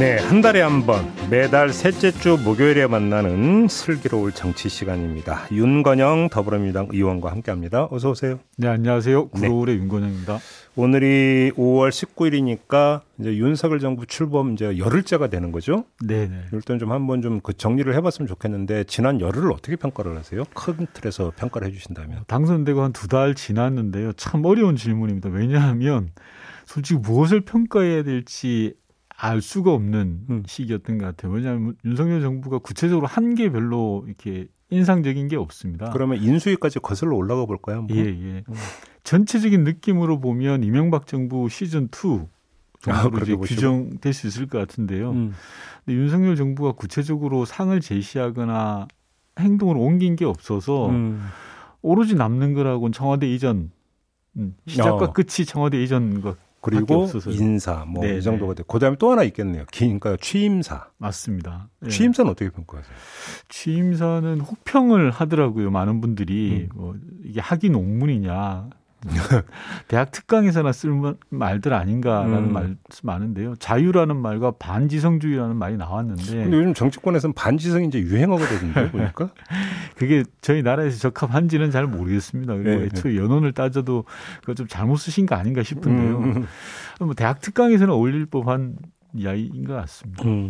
네, 한 달에 한 번 매달 셋째 주 목요일에 만나는 슬기로울 정치 시간입니다. 윤건영 더불어민주당 의원과 함께합니다. 어서 오세요. 네, 안녕하세요. 구로울의 네. 윤건영입니다. 오늘이 5월 19일이니까 이제 윤석열 정부 출범 이제 열흘째가 되는 거죠. 네, 네. 일단 좀 한번 좀 그 정리를 해봤으면 좋겠는데 지난 열흘을 어떻게 평가를 하세요? 큰 틀에서 평가를 해주신다면. 당선되고 한 두 달 지났는데요. 참 어려운 질문입니다. 왜냐하면 솔직히 무엇을 평가해야 될지 알 수가 없는 음. 시기였던 것 같아요. 왜냐하면 윤석열 정부가 구체적으로 한 게 별로 이렇게 인상적인 게 없습니다. 그러면 인수위까지 거슬러 올라가 볼까요? 한번? 예, 예. 음. 전체적인 느낌으로 보면 이명박 정부 시즌 2 정도로 아, 이제 규정될 수 있을 것 같은데요. 음. 근데 윤석열 정부가 구체적으로 상을 제시하거나 행동을 옮긴 게 없어서 음. 오로지 남는 거라고는 청와대 이전 음, 시작과 어. 끝이 청와대 이전과 그리고 인사 뭐이 네, 정도가 돼. 그다음에 또 하나 있겠네요. 그러니까 취임사. 맞습니다. 네. 취임사는 어떻게 평가하세요? 취임사는 혹평을 하더라고요. 많은 분들이 음. 뭐 이게 학위 논문이냐 대학 특강에서나 쓸 말들 아닌가라는 음. 말씀 많은데요. 자유라는 말과 반지성주의라는 말이 나왔는데. 근데 요즘 정치권에서는 반지성이 이제 유행어가 되던데 보니까. 그게 저희 나라에서 적합한지는 잘 모르겠습니다. 그리고 네, 애초에 연원을 따져도 그거 좀 잘못 쓰신 거 아닌가 싶은데요. 음. 음, 음. 뭐 대학 특강에서는 어울릴 법한 이야기인 것 같습니다. 음.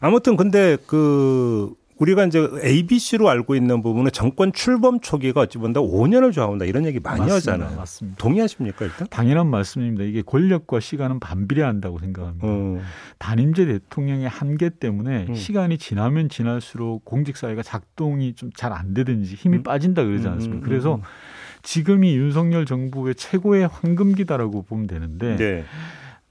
아무튼 근데 그 우리가 이제 ABC로 알고 있는 부분은 정권 출범 초기가 어찌 본다 5년을 좌우한다 이런 얘기 많이 맞습니다. 하잖아요. 맞습니다. 동의하십니까 일단? 당연한 말씀입니다. 이게 권력과 시간은 반비례한다고 생각합니다. 음. 단임제 대통령의 한계 때문에 음. 시간이 지나면 지날수록 공직 사회가 작동이 좀 잘 안 되든지 힘이 음. 빠진다 그러지 음, 않습니까? 음, 음, 그래서 지금이 윤석열 정부의 최고의 황금기다라고 보면 되는데 네.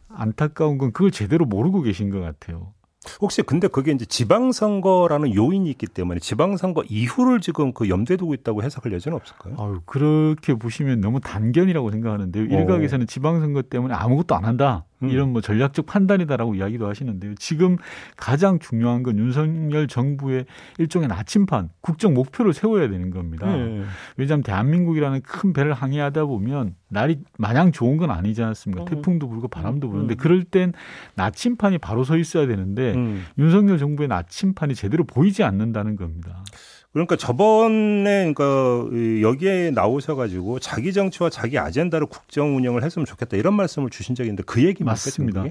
안타까운 건 그걸 제대로 모르고 계신 것 같아요. 혹시 근데 그게 이제 지방선거라는 요인이 있기 때문에 지방선거 이후를 지금 그 염두에 두고 있다고 해석할 여지는 없을까요? 아유, 그렇게 보시면 너무 단견이라고 생각하는데요. 일각에서는 지방선거 때문에 아무것도 안 한다. 음. 이런 뭐 전략적 판단이다라고 이야기도 하시는데요. 지금 가장 중요한 건 윤석열 정부의 일종의 나침판, 국정 목표를 세워야 되는 겁니다. 네. 왜냐하면 대한민국이라는 큰 배를 항해하다 보면 날이 마냥 좋은 건 아니지 않습니까? 어. 태풍도 불고 바람도 부는데 음. 그럴 땐 나침판이 바로 서 있어야 되는데 음. 윤석열 정부의 나침판이 제대로 보이지 않는다는 겁니다. 그러니까 저번에 그러니까 여기에 나오셔가지고 자기 정치와 자기 아젠다로 국정 운영을 했으면 좋겠다 이런 말씀을 주신 적이 있는데 그 얘기 맞습니다.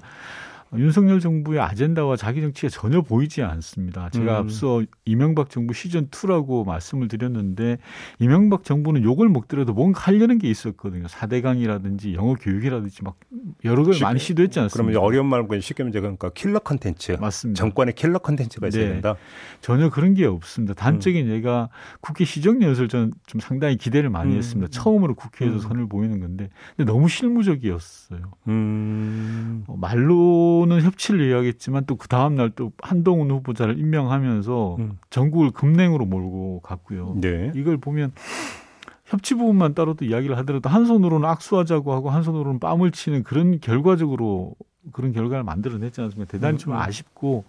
윤석열 정부의 아젠다와 자기 정치가 전혀 보이지 않습니다. 제가 음. 앞서 이명박 정부 시즌 2라고 말씀을 드렸는데 이명박 정부는 욕을 먹더라도 뭔가 하려는 게 있었거든요. 4대강이라든지 영어 교육이라든지 막 여러 걸 많이 시도했지 않습니까? 그러면 어려운 말로 쉽게 말하면 그러니까 킬러 컨텐츠. 맞습니다. 정권의 킬러 컨텐츠가 있어야 네. 된다. 전혀 그런 게 없습니다. 단적인 음. 예가 국회 시정연설 저는 좀 상당히 기대를 많이 음. 했습니다. 처음으로 국회에서 음. 선을 보이는 건데 근데 너무 실무적이었어요. 음. 어, 말로 또는 협치를 이야기했지만 또 그 다음 날 또 한동훈 후보자를 임명하면서 음. 전국을 금냉으로 몰고 갔고요. 네. 이걸 보면 협치 부분만 따로도 이야기를 하더라도 한 손으로는 악수하자고 하고 한 손으로는 뺨을 치는 그런 결과적으로 그런 결과를 만들어냈지 않습니까? 대단히 좀 음, 음. 아쉽고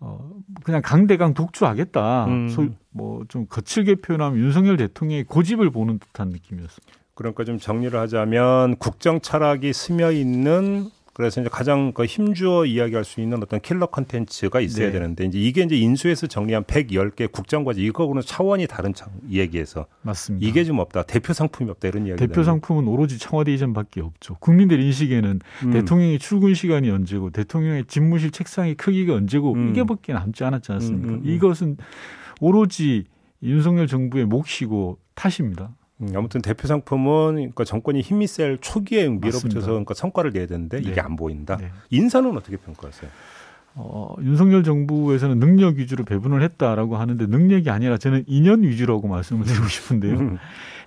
어 그냥 강대강 독주하겠다. 음. 뭐좀 거칠게 표현하면 윤석열 대통령의 고집을 보는 듯한 느낌이었습니다. 그러니까 좀 정리를 하자면 국정 철학이 스며 있는 그래서 이제 가장 그 힘주어 이야기할 수 있는 어떤 킬러 컨텐츠가 있어야 네. 되는데 이제 이게 이제 인수에서 정리한 110개 국정과제 이거하고는 차원이 다른 얘기에서 맞습니다. 이게 좀 없다. 대표 상품이 없다 이런 이야기. 대표 상품은 오로지 청와대 이전밖에 없죠. 국민들 인식에는 음. 대통령의 출근 시간이 언제고 대통령의 집무실 책상의 크기가 언제고 음. 이게밖에 남지 않았지 않습니까? 음, 음, 음. 이것은 오로지 윤석열 정부의 몫이고 탓입니다. 음, 아무튼 대표 상품은 그러니까 정권이 힘이 셀 초기에 밀어붙여서 그러니까 성과를 내야 되는데 네. 이게 안 보인다. 네. 인사는 어떻게 평가하세요? 어, 윤석열 정부에서는 능력 위주로 배분을 했다라고 하는데 능력이 아니라 저는 인연 위주라고 말씀을 드리고 싶은데요. 음.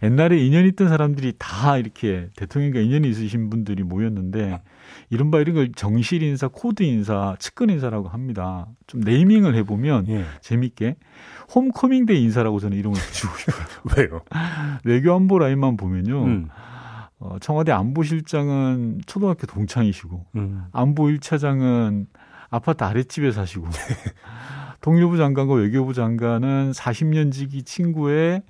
옛날에 인연 있던 사람들이 다 이렇게 대통령과 인연이 있으신 분들이 모였는데 이른바 이런 걸 정실 인사, 코드 인사, 측근 인사라고 합니다. 좀 naming을 해보면 예. 재밌게 홈커밍데이 인사라고 저는 이름을 붙이고 싶어요. 왜요? 외교안보 라인만 보면요. 음. 어, 청와대 안보실장은 초등학교 동창이시고 음. 안보 1차장은 아파트 아랫집에 사시고. 통일부 장관과 외교부 장관은 40년 지기 친구의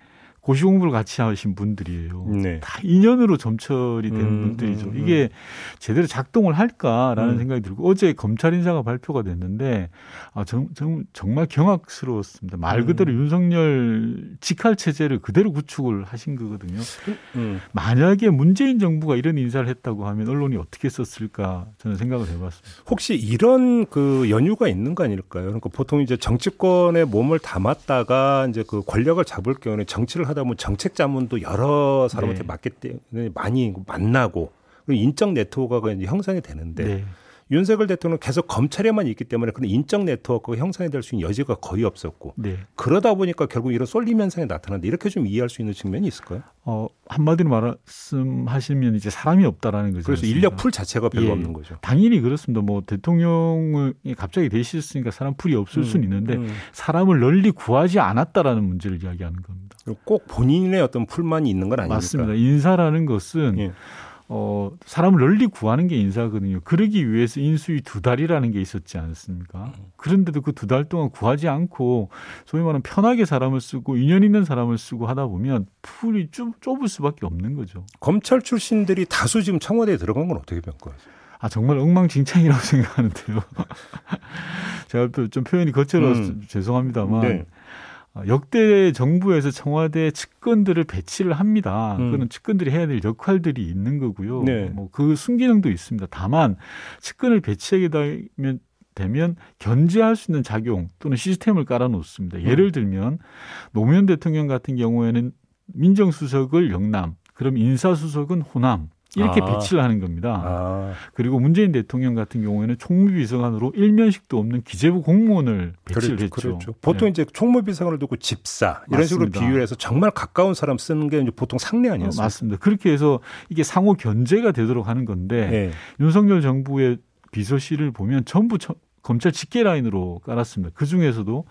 고시 공부를 같이 하신 분들이에요. 네. 다 인연으로 점철이 된 음, 분들이죠. 음, 음. 이게 제대로 작동을 할까라는 음. 생각이 들고 어제 검찰 인사가 발표가 됐는데 아, 정, 정, 정말 경악스러웠습니다. 말 그대로 음. 윤석열 직할 체제를 그대로 구축을 하신 거거든요. 음, 만약에 문재인 정부가 이런 인사를 했다고 하면 언론이 어떻게 썼을까 저는 생각을 해봤습니다. 혹시 이런 그 연유가 있는 거 아닐까요? 그러니까 보통 이제 정치권에 몸을 담았다가 이제 그 권력을 잡을 경우에 정치를 하다 하다 보면 정책 자문도 여러 사람한테 네. 맡기 때문에 많이 만나고 인적 네트워크가 이제 형성이 되는데 네. 윤석열 대통령은 계속 검찰에만 있기 때문에 그런 인적 네트워크가 형성이 될 수 있는 여지가 거의 없었고 네. 그러다 보니까 결국 이런 쏠림 현상이 나타난다 이렇게 좀 이해할 수 있는 측면이 있을까요? 어, 한마디로 말씀하시면 이제 사람이 없다라는 거죠. 그래서 인력 풀 자체가 별로 예, 없는 거죠. 당연히 그렇습니다. 뭐 대통령이 갑자기 되셨으니까 사람 풀이 없을 음, 수는 있는데 음. 사람을 널리 구하지 않았다라는 문제를 이야기하는 겁니다. 꼭 본인의 어떤 풀만이 있는 건 아닙니까? 맞습니다. 인사라는 것은 예. 어, 사람을 널리 구하는 게 인사거든요. 그러기 위해서 인수위 두 달이라는 게 있었지 않습니까? 그런데도 그 두 달 동안 구하지 않고 소위 말하는 편하게 사람을 쓰고 인연 있는 사람을 쓰고 하다 보면 풀이 좀 좁을 수밖에 없는 거죠. 검찰 출신들이 다수 지금 청와대에 들어간 건 어떻게 평가하세요? 아 정말 엉망진창이라고 생각하는데요. 제가 좀 표현이 거칠어서 음. 죄송합니다만 네. 어, 역대 정부에서 청와대 측근들을 배치를 합니다. 음. 그거는 측근들이 해야 될 역할들이 있는 거고요. 네. 뭐그 순기능도 있습니다. 다만 측근을 배치하게 되면 되면 견제할 수 있는 작용 또는 시스템을 깔아 놓습니다. 예를 들면 노무현 대통령 같은 경우에는 민정수석을 영남, 그럼 인사수석은 호남, 이렇게 아. 배치를 하는 겁니다. 아. 그리고 문재인 대통령 같은 경우에는 총무비서관으로 일면식도 없는 기재부 공무원을 배치를 그렇죠, 했죠. 그렇죠. 보통 네. 이제 총무비서관을 두고 집사 이런 맞습니다. 식으로 비유해서 정말 가까운 사람 쓰는 게 보통 상례 아니었어요? 어, 맞습니다. 그렇게 해서 이게 상호 견제가 되도록 하는 건데 네. 윤석열 정부의 비서실을 보면 전부 처, 검찰 직계 라인으로 깔았습니다. 그 중에서도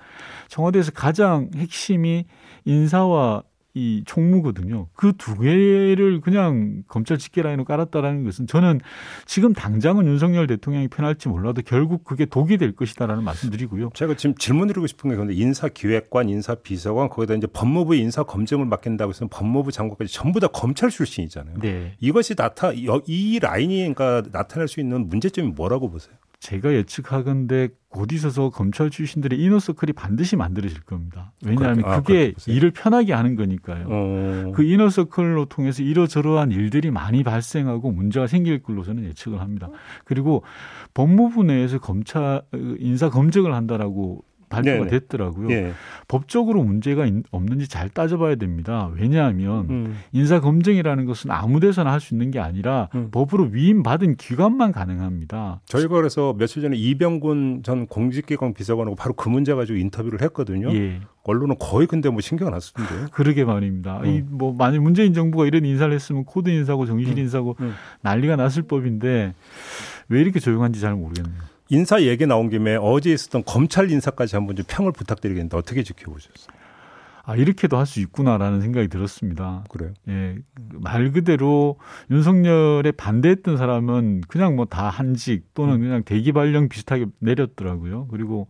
청와대에서 가장 핵심이 인사와 이 총무거든요. 그 두 개를 그냥 검찰 직계 라인으로 깔았다라는 것은 저는 지금 당장은 윤석열 대통령이 편할지 몰라도 결국 그게 독이 될 것이다라는 말씀드리고요. 제가 지금 질문 드리고 싶은 게 근데 인사기획관, 인사비서관 거기다 이제 법무부 인사 검증을 맡긴다고 해서 법무부 장관까지 전부 다 검찰 출신이잖아요. 네. 이것이 나타 이 라인이 그러니까 나타낼 수 있는 문제점이 뭐라고 보세요? 제가 예측하건데 곧 있어서 검찰 출신들의 이너서클이 반드시 만들어질 겁니다. 왜냐하면 아, 그게 일을 편하게 하는 거니까요. 어... 그 이너서클로 통해서 이러저러한 일들이 많이 발생하고 문제가 생길 걸로 저는 예측을 합니다. 그리고 법무부 내에서 검찰 인사 검증을 한다라고 발표가 네네. 됐더라고요. 예. 법적으로 문제가 없는지 잘 따져봐야 됩니다. 왜냐하면 음. 인사 검증이라는 것은 아무 데서나 할 수 있는 게 아니라 음. 법으로 위임받은 기관만 가능합니다. 저희가 그래서 며칠 전에 이병군 전 공직기강 비서관하고 바로 그 문제 가지고 인터뷰를 했거든요. 예. 언론은 거의 근데 뭐 신경 안 쓰던데요. 그러게 말입니다. 음. 이 뭐 만약 문재인 정부가 이런 인사를 했으면 코드 인사고 정실 음. 인사고 음. 난리가 났을 법인데 왜 이렇게 조용한지 잘 모르겠네요. 인사 얘기 나온 김에 어제 있었던 검찰 인사까지 한번 좀 평을 부탁드리겠는데 어떻게 지켜보셨어요? 아, 이렇게도 할 수 있구나라는 생각이 들었습니다. 그래요? 예. 말 그대로 윤석열에 반대했던 사람은 그냥 뭐 다 한직 또는 음. 그냥 대기 발령 비슷하게 내렸더라고요. 그리고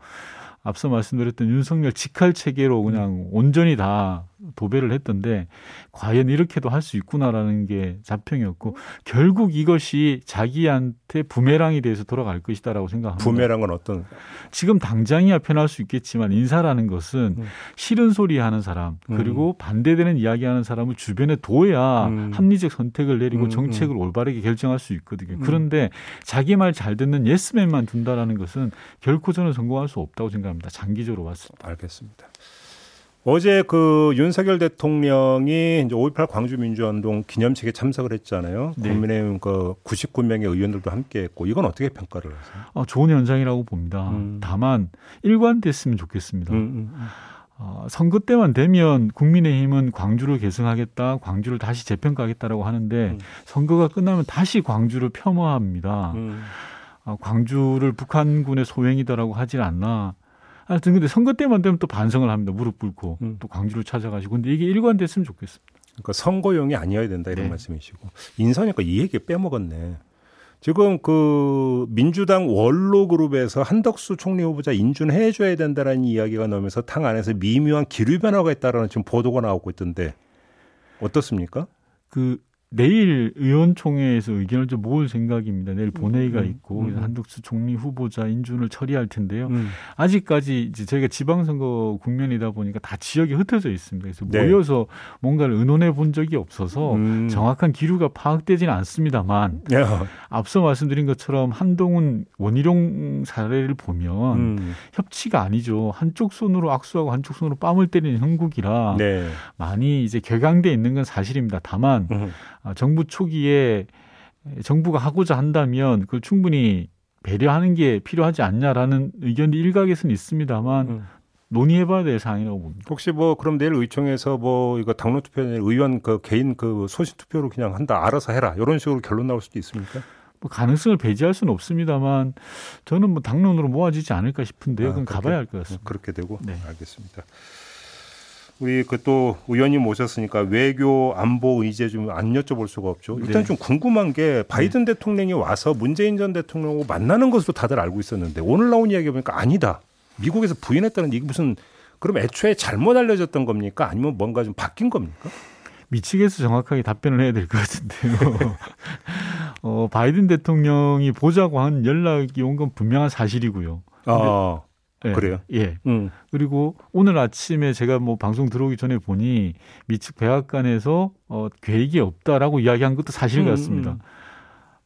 앞서 말씀드렸던 윤석열 직할 체계로 그냥 온전히 다 도배를 했던데 과연 이렇게도 할 수 있구나라는 게 자평이었고 결국 이것이 자기한테 부메랑이 돼서 돌아갈 것이다라고 생각합니다. 부메랑은 어떤? 지금 당장이야 편할 수 있겠지만 인사라는 것은 음. 싫은 소리 하는 사람 그리고 음. 반대되는 이야기 하는 사람을 주변에 둬야 음. 합리적 선택을 내리고 음, 정책을 음. 올바르게 결정할 수 있거든요. 음. 그런데 자기 말 잘 듣는 예스맨만 둔다라는 것은 결코 저는 성공할 수 없다고 생각합니다. 장기적으로 봤을 때. 알겠습니다. 어제 그 윤석열 대통령이 이제 5.18 광주민주운동 기념식에 참석을 했잖아요. 네. 국민의힘 그 99명의 의원들도 함께했고 이건 어떻게 평가를 하세요? 아, 좋은 현상이라고 봅니다. 음. 다만 일관됐으면 좋겠습니다. 음, 음, 음. 어, 선거 때만 되면 국민의힘은 광주를 계승하겠다, 광주를 다시 재평가하겠다라고 하는데 음. 선거가 끝나면 다시 광주를 폄하합니다. 음. 어, 광주를 북한군의 소행이다라고 하질 않나. 하여튼 근데 선거 때만 되면 또 반성을 합니다. 무릎 꿇고 음. 또 광주를 찾아가시고 근데 이게 일관됐으면 좋겠습니다. 그러니까 선거용이 아니어야 된다 이런 네. 말씀이시고 인사니까 이 얘기 빼먹었네. 지금 그 민주당 원로 그룹에서 한덕수 총리 후보자 인준해 줘야 된다라는 이야기가 나오면서 당 안에서 미묘한 기류 변화가 있다라는 지금 보도가 나오고 있던데 어떻습니까? 그 내일 의원총회에서 의견을 좀 모을 생각입니다. 내일 본회의가 음, 있고 음, 음. 한덕수 총리 후보자 인준을 처리할 텐데요. 음. 아직까지 이제 저희가 지방선거 국면이다 보니까 다 지역이 흩어져 있습니다. 그래서 네. 모여서 뭔가를 의논해 본 적이 없어서 음. 정확한 기류가 파악되지는 않습니다만 야. 앞서 말씀드린 것처럼 한동훈 원희룡 사례를 보면 음. 협치가 아니죠. 한쪽 손으로 악수하고 한쪽 손으로 뺨을 때리는 형국이라 네. 많이 이제 격양돼 있는 건 사실입니다. 다만 아, 정부 초기에 정부가 하고자 한다면 그걸 충분히 배려하는 게 필요하지 않냐라는 의견이 일각에서는 있습니다만 음. 논의해봐야 될 사항이라고 봅니다. 혹시 뭐 그럼 내일 의총에서 뭐 이거 당론 투표 의원 그 개인 그 소신 투표로 그냥 한다 알아서 해라 이런 식으로 결론 나올 수도 있습니까? 뭐 가능성을 배제할 수는 없습니다만 저는 뭐 당론으로 모아지지 않을까 싶은데요. 아, 그건 가봐야 할 것 같습니다. 그렇게 되고 네. 알겠습니다. 우리 그 또 의원님 모셨으니까 외교 안보 의제 좀 안 여쭤볼 수가 없죠. 일단 네. 좀 궁금한 게 바이든 네. 대통령이 와서 문재인 전 대통령하고 만나는 것으로 다들 알고 있었는데 오늘 나온 이야기 보니까 아니다. 미국에서 부인했다는 이게 무슨 그럼 애초에 잘못 알려졌던 겁니까? 아니면 뭔가 좀 바뀐 겁니까? 미치겠어 정확하게 답변을 해야 될 것 같은데요. 어, 바이든 대통령이 보자고 한 연락이 온 건 분명한 사실이고요. 아. 네. 그래요? 예. 음. 그리고 오늘 아침에 제가 뭐 방송 들어오기 전에 보니 미측 백악관에서 어, 계획이 없다라고 이야기한 것도 사실 음, 같습니다. 음.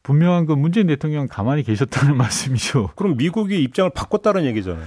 분명한 건 문재인 대통령 가만히 계셨다는 말씀이죠. 그럼 미국이 입장을 바꿨다는 얘기잖아요.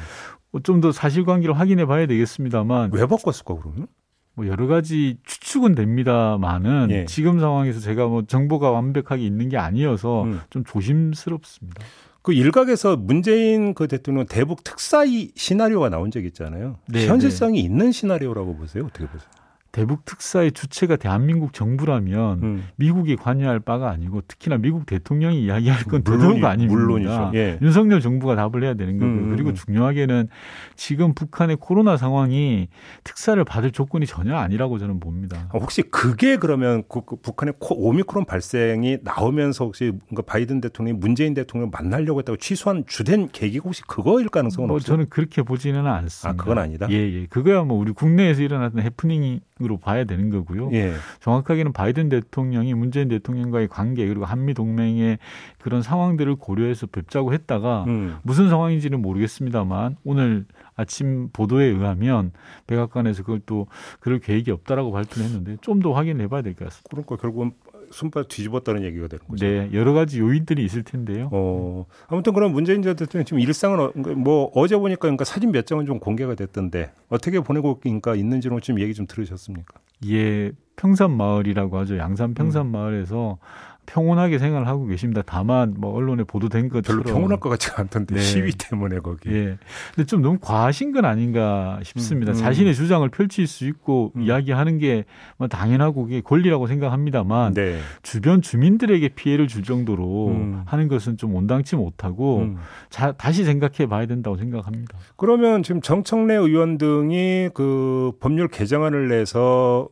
어, 좀더 사실관계를 확인해 봐야 되겠습니다만. 왜 바꿨을까, 그러면? 뭐 여러 가지 추측은 됩니다만은 예. 지금 상황에서 제가 뭐 정보가 완벽하게 있는 게 아니어서 음. 좀 조심스럽습니다. 그 일각에서 문재인 그 대통령 대북 특사 이 시나리오가 나온 적 있잖아요. 네, 현실성이 네. 있는 시나리오라고 보세요. 어떻게 보세요? 대북 특사의 주체가 대한민국 정부라면 음. 미국이 관여할 바가 아니고 특히나 미국 대통령이 이야기할 건 더더욱 아닙니다. 물론이죠. 예. 윤석열 정부가 답을 해야 되는 거고요. 음. 그리고 중요하게는 지금 북한의 코로나 상황이 특사를 받을 조건이 전혀 아니라고 저는 봅니다. 아, 혹시 그게 그러면 그, 그 북한의 오미크론 발생이 나오면서 혹시 바이든 대통령이 문재인 대통령 만나려고 했다고 취소한 주된 계기가 혹시 그거일 가능성은 뭐 없어요? 저는 그렇게 보지는 않습니다. 아, 그건 아니다. 예, 예. 그거야 뭐 우리 국내에서 일어났던 해프닝이 으로 봐야 되는 거고요. 예. 정확하게는 바이든 대통령이 문재인 대통령과의 관계 그리고 한미 동맹의 그런 상황들을 고려해서 뵙자고 했다가 음. 무슨 상황인지는 모르겠습니다만 오늘 아침 보도에 의하면 백악관에서 그걸 또 그럴 계획이 없다라고 발표를 했는데 좀 더 확인해 봐야 될 것 같습니다. 그러니까 결국은 손발 뒤집었다는 얘기가 되는 거죠. 네, 여러 가지 요인들이 있을 텐데요. 어, 아무튼 그럼 문재인 대통령 지금 일상은 어, 그러니까 뭐 어제 보니까 그러니까 사진 몇 장은 좀 공개가 됐던데 어떻게 보내고 있니까 있는지는 좀 얘기 좀 들으셨습니까? 예, 평산마을이라고 하죠. 양산 평산마을에서 음. 평온하게 생활을 하고 계십니다. 다만 뭐 언론에 보도된 것처럼 별로 평온할 것 같지 않던데 네. 시위 때문에 거기. 예. 근데 좀 너무 과하신 건 아닌가 싶습니다. 음, 음. 자신의 주장을 펼칠 수 있고 음. 이야기하는 게뭐 당연하고 그게 권리라고 생각합니다만 네. 주변 주민들에게 피해를 줄 정도로 음. 하는 것은 좀 온당치 못하고 음. 자, 다시 생각해 봐야 된다고 생각합니다. 그러면 지금 정청래 의원 등이 그 법률 개정안을 내서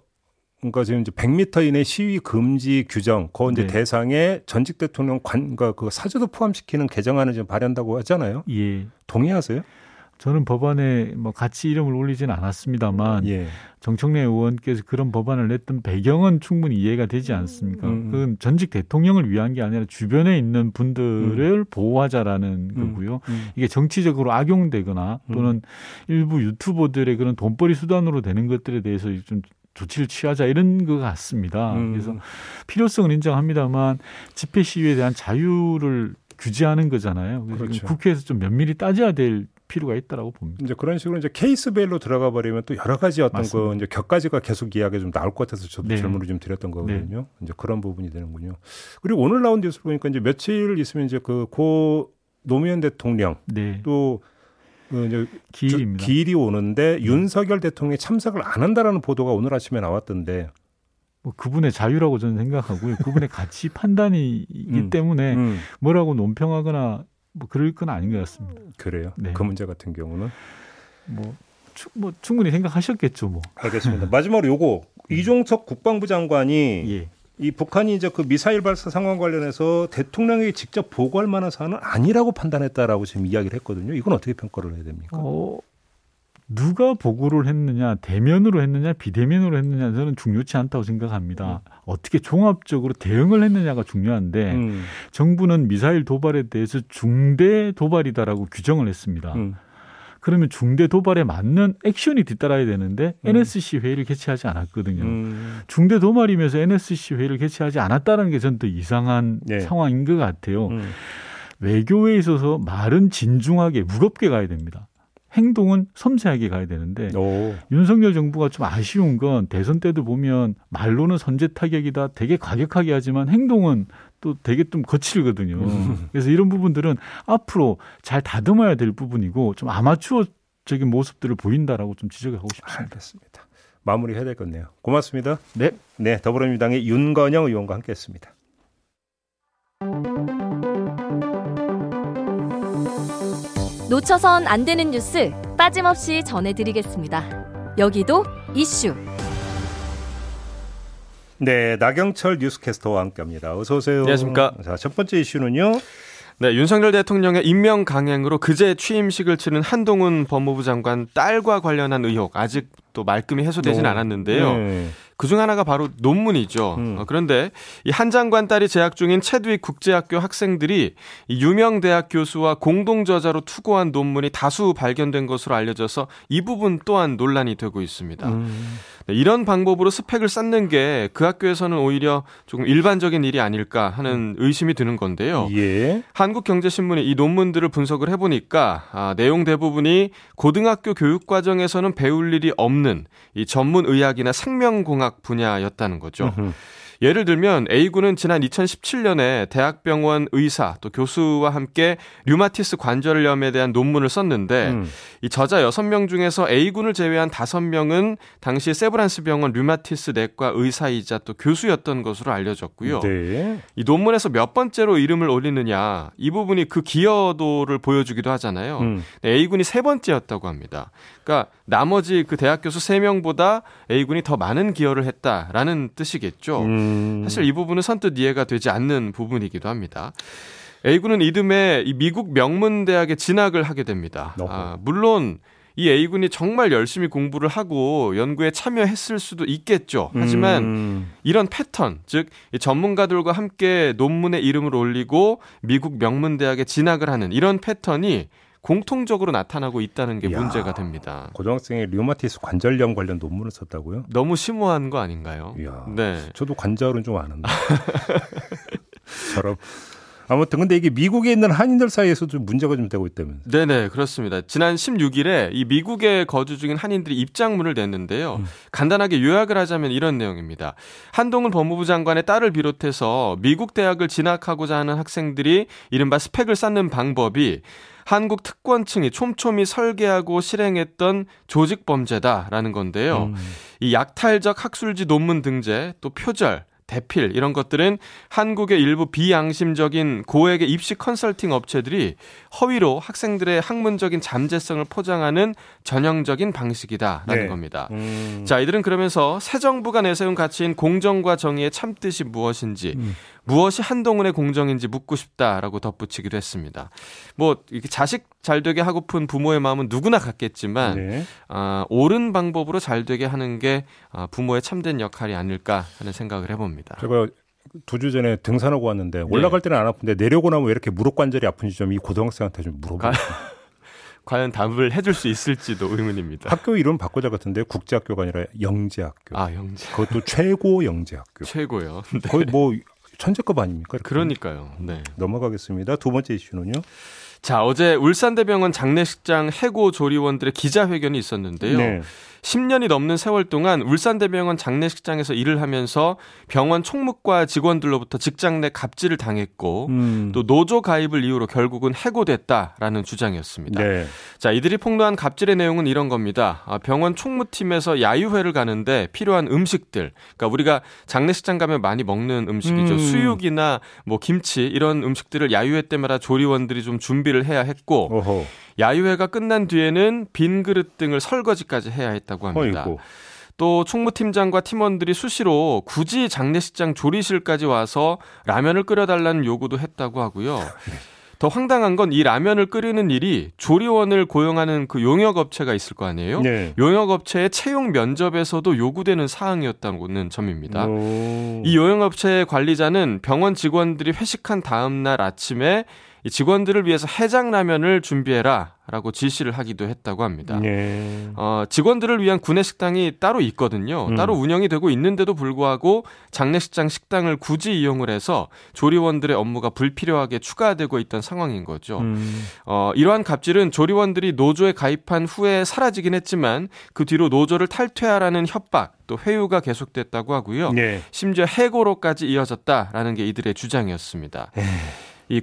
그러니까 지금 이제 100m 이내 시위 금지 규정, 그 이제 네. 대상에 전직 대통령 관, 그러니까 그 사주도 포함시키는 개정안을 지금 발의한다고 하잖아요. 예. 동의하세요? 저는 법안에 뭐 같이 이름을 올리지는 않았습니다만 예. 정청래 의원께서 그런 법안을 냈던 배경은 충분히 이해가 되지 않습니까? 음. 음. 그건 전직 대통령을 위한 게 아니라 주변에 있는 분들을 음. 보호하자라는 음. 거고요. 음. 이게 정치적으로 악용되거나 또는 음. 일부 유튜버들의 그런 돈벌이 수단으로 되는 것들에 대해서 좀 조치를 취하자 이런 것 같습니다. 음. 그래서 필요성은 인정합니다만 집회 시위에 대한 자유를 규제하는 거잖아요. 그래서 그렇죠. 국회에서 좀 면밀히 따져야 될 필요가 있다라고 봅니다. 이제 그런 식으로 이제 케이스별로 들어가 버리면 또 여러 가지 어떤 맞습니다. 그 이제 격가지가 계속 이야기가 좀 나올 것 같아서 저도 네. 질문을 좀 드렸던 거거든요. 네. 이제 그런 부분이 되는군요. 그리고 오늘 나온 뉴스를 보니까 이제 며칠 있으면 이제 그 고 노무현 대통령 네. 또그 이제 기일입니다. 기일이 오는데 네. 윤석열 대통령이 참석을 안 한다라는 보도가 오늘 아침에 나왔던데 뭐 그분의 자유라고 저는 생각하고요. 그분의 가치 판단이기 음, 때문에 음. 뭐라고 논평하거나 뭐 그럴 건 아닌 것 같습니다. 그래요? 네. 그 문제 같은 경우는 뭐, 추, 뭐 충분히 생각하셨겠죠, 뭐. 알겠습니다. 마지막으로 요거 음. 이종석 국방부 장관이 예. 이 북한이 이제 그 미사일 발사 상황 관련해서 대통령에게 직접 보고할 만한 사안은 아니라고 판단했다라고 지금 이야기를 했거든요. 이건 어떻게 평가를 해야 됩니까? 어, 누가 보고를 했느냐, 대면으로 했느냐, 비대면으로 했느냐, 저는 중요치 않다고 생각합니다. 음. 어떻게 종합적으로 대응을 했느냐가 중요한데, 음. 정부는 미사일 도발에 대해서 중대 도발이다라고 규정을 했습니다. 음. 그러면 중대 도발에 맞는 액션이 뒤따라야 되는데 음. NSC 회의를 개최하지 않았거든요. 음. 중대 도발이면서 NSC 회의를 개최하지 않았다는 게전더 이상한 네. 상황인 것 같아요. 음. 외교에 있어서 말은 진중하게 무겁게 가야 됩니다. 행동은 섬세하게 가야 되는데 오. 윤석열 정부가 좀 아쉬운 건 대선 때도 보면 말로는 선제 타격이다 되게 과격하게 하지만 행동은 또 되게 좀 거칠거든요. 음. 그래서 이런 부분들은 앞으로 잘 다듬어야 될 부분이고 좀 아마추어적인 모습들을 보인다라고 좀 지적하고 싶습니다. 알겠습니다. 마무리해야 될겠네요 고맙습니다. 네. 네, 더불어민주당의 윤건영 의원과 함께했습니다. 놓쳐선 안 되는 뉴스 빠짐없이 전해드리겠습니다. 여기도 이슈. 네, 나경철 뉴스캐스터와 함께합니다. 어서 오세요. 안녕하십니까. 자, 첫 번째 이슈는요. 네, 윤석열 대통령의 임명 강행으로 그제 취임식을 치른 한동훈 법무부 장관 딸과 관련한 의혹 아직 또 말끔히 해소되진 오, 않았는데요. 네. 그중 하나가 바로 논문이죠. 음. 어, 그런데 이 한 장관 딸이 재학 중인 체두익 국제학교 학생들이 이 유명 대학 교수와 공동 저자로 투고한 논문이 다수 발견된 것으로 알려져서 이 부분 또한 논란이 되고 있습니다. 음. 네, 이런 방법으로 스펙을 쌓는 게 그 학교에서는 오히려 조금 일반적인 일이 아닐까 하는 의심이 드는 건데요. 예. 한국경제신문이 이 논문들을 분석을 해보니까 아, 내용 대부분이 고등학교 교육 과정에서는 배울 일이 없는 이 전문 의학이나 생명공학 분야였다는 거죠. 으흠. 예를 들면 A군은 지난 2017년에 대학병원 의사 또 교수와 함께 류마티스 관절염에 대한 논문을 썼는데 음. 이 저자 6명 중에서 A군을 제외한 5명은 당시 세브란스 병원 류마티스 내과 의사이자 또 교수였던 것으로 알려졌고요. 네. 이 논문에서 몇 번째로 이름을 올리느냐 이 부분이 그 기여도를 보여주기도 하잖아요. 음. A군이 세 번째였다고 합니다. 그러니까 나머지 그 대학 교수 3명보다 A군이 더 많은 기여를 했다라는 뜻이겠죠. 음. 사실 이 부분은 선뜻 이해가 되지 않는 부분이기도 합니다. A군은 이듬해 이 미국 명문대학에 진학을 하게 됩니다. 아, 물론 이 A군이 정말 열심히 공부를 하고 연구에 참여했을 수도 있겠죠. 하지만 음. 이런 패턴, 즉 전문가들과 함께 논문에 이름을 올리고 미국 명문대학에 진학을 하는 이런 패턴이 공통적으로 나타나고 있다는 게 이야, 문제가 됩니다. 고등학생의 류마티스 관절염 관련 논문을 썼다고요? 너무 심오한 거 아닌가요? 이야, 네. 저도 관절은 좀 아는데. 저럼 아무튼 근데 이게 미국에 있는 한인들 사이에서도 문제가 좀 되고 있다면서요? 네네 그렇습니다. 지난 16일에 이 미국에 거주 중인 한인들이 입장문을 냈는데요. 음. 간단하게 요약을 하자면 이런 내용입니다. 한동훈 법무부 장관의 딸을 비롯해서 미국 대학을 진학하고자 하는 학생들이 이른바 스펙을 쌓는 방법이 한국 특권층이 촘촘히 설계하고 실행했던 조직 범죄다라는 건데요. 음. 이 약탈적 학술지 논문 등재, 또 표절, 대필 이런 것들은 한국의 일부 비양심적인 고액의 입시 컨설팅 업체들이 허위로 학생들의 학문적인 잠재성을 포장하는 전형적인 방식이다라는 네. 겁니다. 음. 자, 이들은 그러면서 새 정부가 내세운 가치인 공정과 정의의 참뜻이 무엇인지 음. 무엇이 한동훈의 공정인지 묻고 싶다라고 덧붙이기도 했습니다. 뭐 이렇게 자식 잘 되게 하고픈 부모의 마음은 누구나 같겠지만 네. 어, 옳은 방법으로 잘 되게 하는 게 어, 부모의 참된 역할이 아닐까 하는 생각을 해봅니다. 제가 두 주 전에 등산하고 왔는데 네. 올라갈 때는 안 아픈데 내려고 나면 왜 이렇게 무릎 관절이 아픈지 좀 이 고등학생한테 좀 물어보고. 과연 답을 해줄 수 있을지도 의문입니다. 학교 이름 바꾸자 같은데 국제학교가 아니라 영재학교. 아 영재. 그것도 최고 영재학교. 최고요. 네. 거의 뭐 천재급 아닙니까? 이렇게. 그러니까요. 네. 넘어가겠습니다. 두 번째 이슈는요. 자, 어제 울산대병원 장례식장 해고 조리원들의 기자회견이 있었는데요. 네. 10년이 넘는 세월 동안 울산대병원 장례식장에서 일을 하면서 병원 총무과 직원들로부터 직장 내 갑질을 당했고 음. 또 노조 가입을 이유로 결국은 해고됐다라는 주장이었습니다. 네. 자, 이들이 폭로한 갑질의 내용은 이런 겁니다. 아, 병원 총무팀에서 야유회를 가는데 필요한 음식들, 그러니까 우리가 장례식장 가면 많이 먹는 음식이죠. 음. 수육이나 뭐 김치 이런 음식들을 야유회 때마다 조리원들이 좀 준비를 해야 했고 어허. 야유회가 끝난 뒤에는 빈 그릇 등을 설거지까지 해야 했다고 합니다. 어이구. 또 총무팀장과 팀원들이 수시로 굳이 장례식장 조리실까지 와서 라면을 끓여달라는 요구도 했다고 하고요. 더 황당한 건 이 라면을 끓이는 일이 조리원을 고용하는 그 용역 업체가 있을 거 아니에요? 네. 용역 업체의 채용 면접에서도 요구되는 사항이었다는 점입니다. 오. 이 용역 업체의 관리자는 병원 직원들이 회식한 다음 날 아침에 이 직원들을 위해서 해장라면을 준비해라. 라고 지시를 하기도 했다고 합니다. 예. 어, 직원들을 위한 구내식당이 따로 있거든요. 음. 따로 운영이 되고 있는데도 불구하고 장례식장 식당을 굳이 이용을 해서 조리원들의 업무가 불필요하게 추가되고 있던 상황인 거죠. 음. 어, 이러한 갑질은 조리원들이 노조에 가입한 후에 사라지긴 했지만 그 뒤로 노조를 탈퇴하라는 협박 또 회유가 계속됐다고 하고요. 예. 심지어 해고로까지 이어졌다라는 게 이들의 주장이었습니다. 에이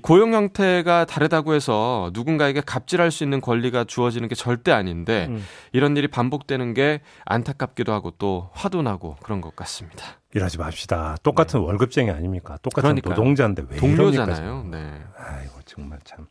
고용 형태가 다르다고 해서 누군가에게 갑질할 수 있는 권리가 주어지는 게 절대 아닌데 음. 이런 일이 반복되는 게 안타깝기도 하고 또 화도 나고 그런 것 같습니다. 이러지 맙시다. 똑같은 네. 월급쟁이 아닙니까? 똑같은 그러니까요. 노동자인데 왜 동료잖아요. 네. 아이고 정말 참.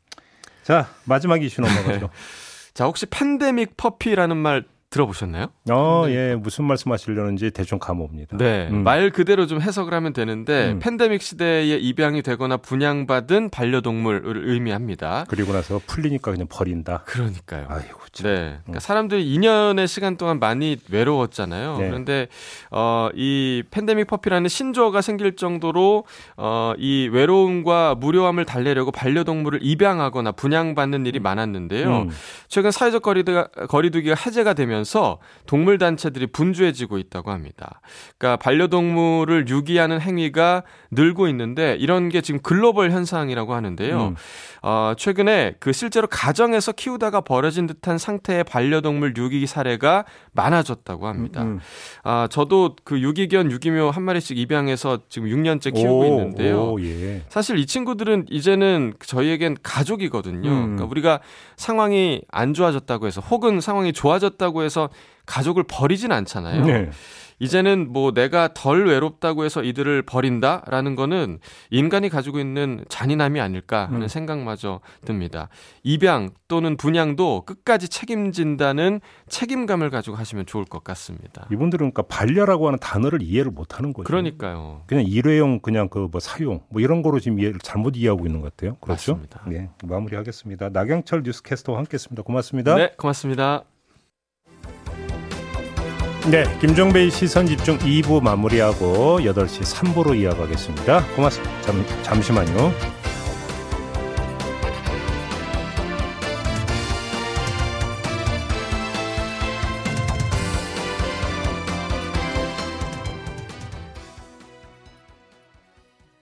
자 마지막 이슈 넘어가죠. 자 혹시 팬데믹 퍼피라는 말 들어보셨나요? 어, 네. 예, 무슨 말씀 하시려는지 대충 감옵니다. 네, 음. 말 그대로 좀 해석을 하면 되는데 음. 팬데믹 시대에 입양이 되거나 분양받은 반려동물을 의미합니다. 그리고 나서 풀리니까 그냥 버린다. 그러니까요. 아이고, 참. 네, 그러니까 음. 사람들이 2년의 시간 동안 많이 외로웠잖아요. 네. 그런데 어, 이 팬데믹 퍼피라는 신조어가 생길 정도로 어, 이 외로움과 무료함을 달래려고 반려동물을 입양하거나 분양받는 일이 많았는데요. 음. 최근 사회적 거리두기가 해제가 되면 되면서 동물 단체들이 분주해지고 있다고 합니다. 그러니까 반려동물을 유기하는 행위가 늘고 있는데 이런 게 지금 글로벌 현상이라고 하는데요. 음. 어, 최근에 그 실제로 가정에서 키우다가 버려진 듯한 상태의 반려동물 유기 사례가 많아졌다고 합니다. 음, 음. 아, 저도 그 유기견, 유기묘 한 마리씩 입양해서 지금 6년째 키우고 오, 있는데요. 오, 예. 사실 이 친구들은 이제는 저희에겐 가족이거든요. 음. 그러니까 우리가 상황이 안 좋아졌다고 해서 혹은 상황이 좋아졌다고 해서 가족을 버리진 않잖아요. 네. 이제는 뭐 내가 덜 외롭다고 해서 이들을 버린다라는 거는 인간이 가지고 있는 잔인함이 아닐까 하는 음. 생각마저 듭니다. 입양 또는 분양도 끝까지 책임진다는 책임감을 가지고 하시면 좋을 것 같습니다. 이분들은 그러니까 반려라고 하는 단어를 이해를 못 하는 거죠. 그러니까요. 그냥 일회용 그냥 그 뭐 사용 뭐 이런 거로 지금 이해를 잘못 이해하고 있는 것 같아요. 그렇죠? 맞습니다. 네, 마무리하겠습니다. 나경철 뉴스캐스터와 함께 했습니다. 고맙습니다. 네, 고맙습니다. 네, 김종배의 시선 집중 2부 마무리하고 8시 3부로 이어가겠습니다. 고맙습니다. 잠, 잠시만요.